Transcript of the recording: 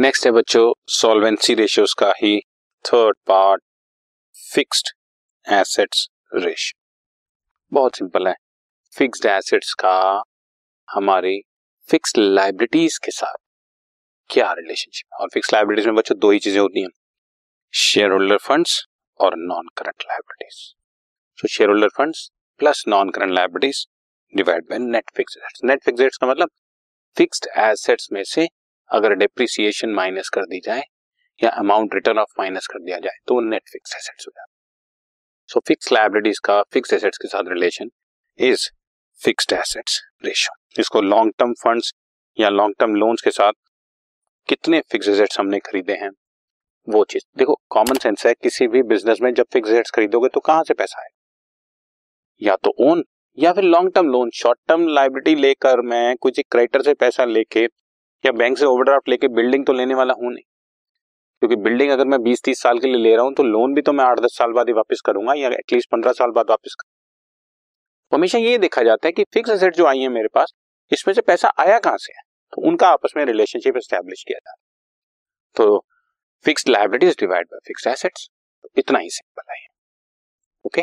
Next है बच्चों solvency ratios का ही third part fixed assets ratio बहुत सिंपल है। फिक्स्ड एसेट्स का हमारी फिक्स्ड लाइबिलिटीज के साथ क्या रिलेशनशिप और फिक्स लाइबिलिटीज में बच्चों दो ही चीज़ें होती हैं। शेयर होल्डर फंड्स और non current liabilities so shareholder funds plus non current liabilities divide by net fix assets net fix assets का मतलब फिक्स्ड एसेट्स में से अगर डिप्रिसिएशन माइनस कर दी जाए या अमाउंट रिटर्न ऑफ़ माइनस कर दिया जाए तो नेट फिक्स एसेट्स हो जाता सो फिक्स लाइबिलिटीज का फिक्स एसेट्स के साथ relation is fixed assets ratio इसको लॉन्ग टर्म फंड्स या लॉन्ग टर्म लोन्स के साथ कितने फिक्स एसेट्स हमने खरीदे हैं, वो चीज़। देखो कॉमन सेंस है, किसी भी बिज़नेस में जब फिक्स एसेट्स खरीदोगे तो कहाँ से पैसा आएगा? या तो ओन या फिर long term loan short term liability लेकर मैं कुछ क्रेडिटर से पैसा लेके या बैंक से ओवरड्राफ्ट लेके बिल्डिंग तो लेने वाला हूँ नहीं? क्योंकि बिल्डिंग अगर मैं 20-30 साल के लिए ले रहा हूँ तो लोन भी तो मैं आठ दस साल बाद ही वापस करूँगा या एटलीस्ट पंद्रह साल बाद वापस करूँगा हमेशा ये देखा जाता है कि फिक्स एसेट जो आई है मेरे पास, इसमें से पैसा आया कहाँ से? है तो उनका आपस में रिलेशनशिप स्टैब्लिश किया जाता है। तो fix liabilities divide by fix assets इतना ही सिंपल है। Okay